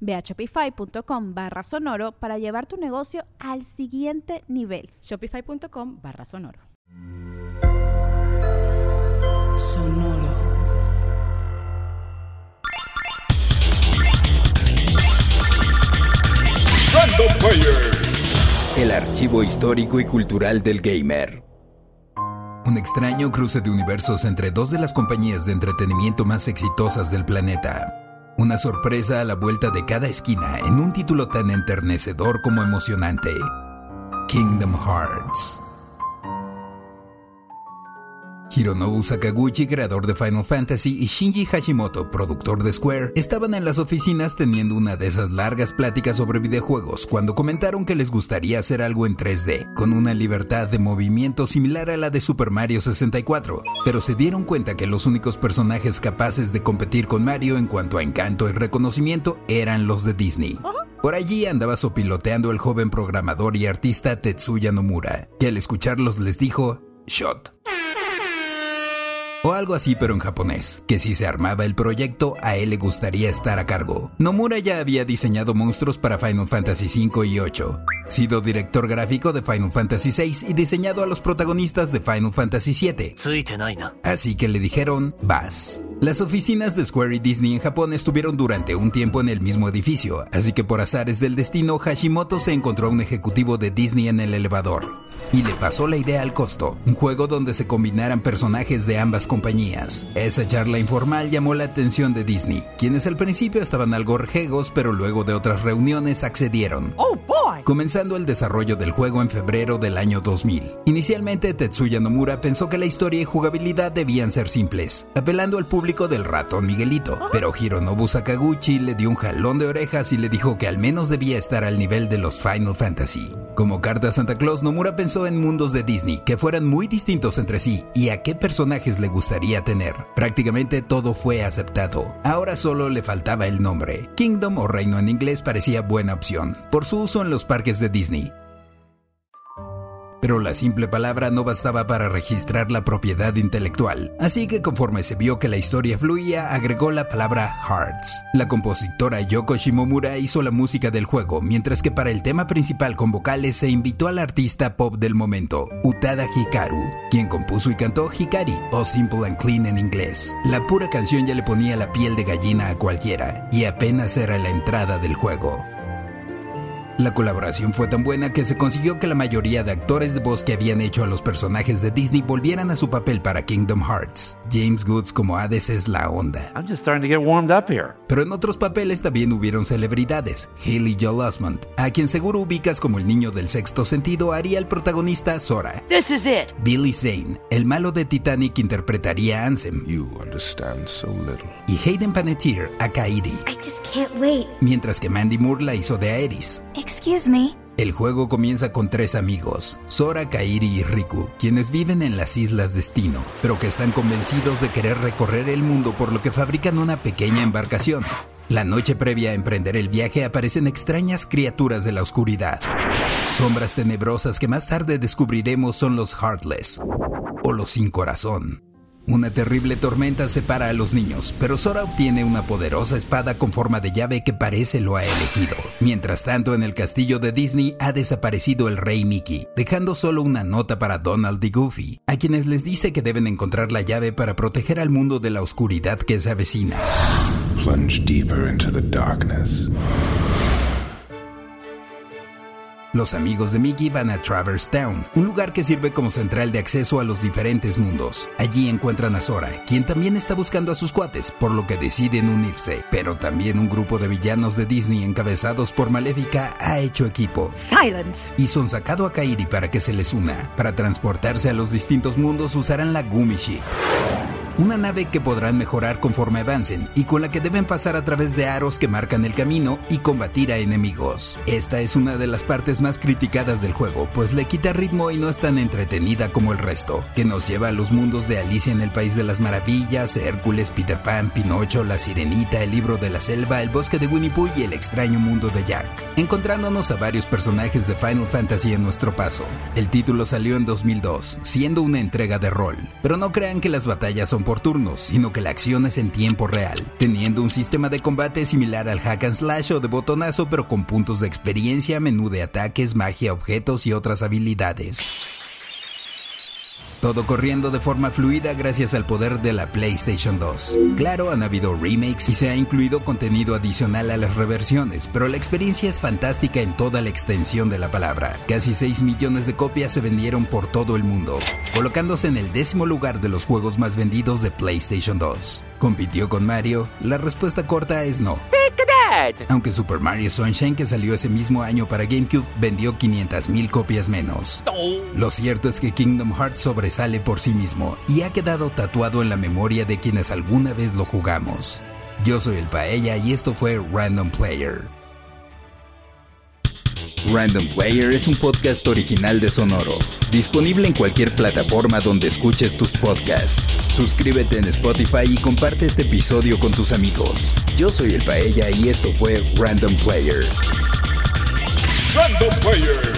Ve a shopify.com barra sonoro para llevar tu negocio al siguiente nivel. Shopify.com barra sonoro. Sonoro. El archivo histórico y cultural del gamer. Un extraño cruce de universos entre dos de las compañías de entretenimiento más exitosas del planeta. Una sorpresa a la vuelta de cada esquina en un título tan enternecedor como emocionante. Kingdom Hearts. Hironobu Sakaguchi, creador de Final Fantasy, y Shinji Hashimoto, productor de Square, estaban en las oficinas teniendo una de esas largas pláticas sobre videojuegos cuando comentaron que les gustaría hacer algo en 3D, con una libertad de movimiento similar a la de Super Mario 64, pero se dieron cuenta que los únicos personajes capaces de competir con Mario en cuanto a encanto y reconocimiento eran los de Disney. Por allí andaba sopiloteando el joven programador y artista Tetsuya Nomura, que al escucharlos les dijo, Shot. O algo así pero en japonés, que si se armaba el proyecto a él le gustaría estar a cargo. Nomura ya había diseñado monstruos para Final Fantasy V y VIII, sido director gráfico de Final Fantasy VI y diseñado a los protagonistas de Final Fantasy VII. Así que le dijeron, vas. Las oficinas de Square y Disney en Japón estuvieron durante un tiempo en el mismo edificio, así que por azares del destino Hashimoto se encontró a un ejecutivo de Disney en el elevador y le pasó la idea al costo, un juego donde se combinaran personajes de ambas compañías. Esa charla informal llamó la atención de Disney, quienes al principio estaban algo rejegos, pero luego de otras reuniones accedieron. Oh boy. Comenzando el desarrollo del juego en febrero del año 2000. Inicialmente Tetsuya Nomura pensó que la historia y jugabilidad debían ser simples, apelando al público del ratón Miguelito, pero Hironobu Sakaguchi le dio un jalón de orejas y le dijo que al menos debía estar al nivel de los Final Fantasy. Como carta a Santa Claus, Nomura pensó en mundos de Disney que fueran muy distintos entre sí y a qué personajes le gustaría tener. Prácticamente todo fue aceptado. Ahora solo le faltaba el nombre. Kingdom o Reino en inglés parecía buena opción, por su uso en los parques de Disney. Pero la simple palabra no bastaba para registrar la propiedad intelectual, así que conforme se vio que la historia fluía, agregó la palabra Hearts. La compositora Yoko Shimomura hizo la música del juego, mientras que para el tema principal con vocales se invitó al artista pop del momento, Utada Hikaru, quien compuso y cantó Hikari, o Simple and Clean en inglés. La pura canción ya le ponía la piel de gallina a cualquiera, y apenas era la entrada del juego. La colaboración fue tan buena que se consiguió que la mayoría de actores de voz que habían hecho a los personajes de Disney volvieran a su papel para Kingdom Hearts. James Goods como Hades es la onda. Pero en otros papeles también hubieron celebridades. Haley Joel Osment, a quien seguro ubicas como el niño del sexto sentido, haría el protagonista Sora. This is it. Billy Zane, el malo de Titanic, interpretaría a Ansem. You understand so little. Y Hayden Panettiere a Kairi. I just can't wait. Mientras que Mandy Moore la hizo de Aeris. El juego comienza con tres amigos, Sora, Kairi y Riku, quienes viven en las Islas Destino, pero que están convencidos de querer recorrer el mundo por lo que fabrican una pequeña embarcación. La noche previa a emprender el viaje aparecen extrañas criaturas de la oscuridad. Sombras tenebrosas que más tarde descubriremos son los Heartless, o los sin corazón. Una terrible tormenta separa a los niños, pero Sora obtiene una poderosa espada con forma de llave que parece lo ha elegido. Mientras tanto, en el castillo de Disney ha desaparecido el rey Mickey, dejando solo una nota para Donald y Goofy, a quienes les dice que deben encontrar la llave para proteger al mundo de la oscuridad que se avecina. Plunge deeper into the darkness. Los amigos de Mickey van a Traverse Town, un lugar que sirve como central de acceso a los diferentes mundos. Allí encuentran a Sora, quien también está buscando a sus cuates, por lo que deciden unirse. Pero también un grupo de villanos de Disney encabezados por Maléfica ha hecho equipo. Silence. Y son sacado a Kairi para que se les una. Para transportarse a los distintos mundos usarán la Gumi Ship una nave que podrán mejorar conforme avancen y con la que deben pasar a través de aros que marcan el camino y combatir a enemigos. Esta es una de las partes más criticadas del juego, pues le quita ritmo y no es tan entretenida como el resto, que nos lleva a los mundos de Alicia en el País de las Maravillas, Hércules, Peter Pan, Pinocho, La Sirenita, El Libro de la Selva, El Bosque de Winnie Pooh y El extraño mundo de Jack, encontrándonos a varios personajes de Final Fantasy en nuestro paso. El título salió en 2002, siendo una entrega de rol, pero no crean que las batallas son por turnos, sino que la acción es en tiempo real, teniendo un sistema de combate similar al hack and slash o de botonazo pero con puntos de experiencia, menú de ataques, magia, objetos y otras habilidades. Todo corriendo de forma fluida gracias al poder de la PlayStation 2. Claro, han habido remakes y se ha incluido contenido adicional a las reversiones, pero la experiencia es fantástica en toda la extensión de la palabra. Casi 6 millones de copias se vendieron por todo el mundo, colocándose en el décimo lugar de los juegos más vendidos de PlayStation 2. ¿Compitió con Mario? La respuesta corta es no. Aunque Super Mario Sunshine, que salió ese mismo año para GameCube, vendió 500.000 copias menos. Lo cierto es que Kingdom Hearts sobresale por sí mismo y ha quedado tatuado en la memoria de quienes alguna vez lo jugamos. Yo soy el Paella y esto fue Random Player. Random Player es un podcast original de Sonoro, disponible en cualquier plataforma donde escuches tus podcasts. Suscríbete en Spotify y comparte este episodio con tus amigos. Yo soy el Paella y esto fue Random Player. Random Player.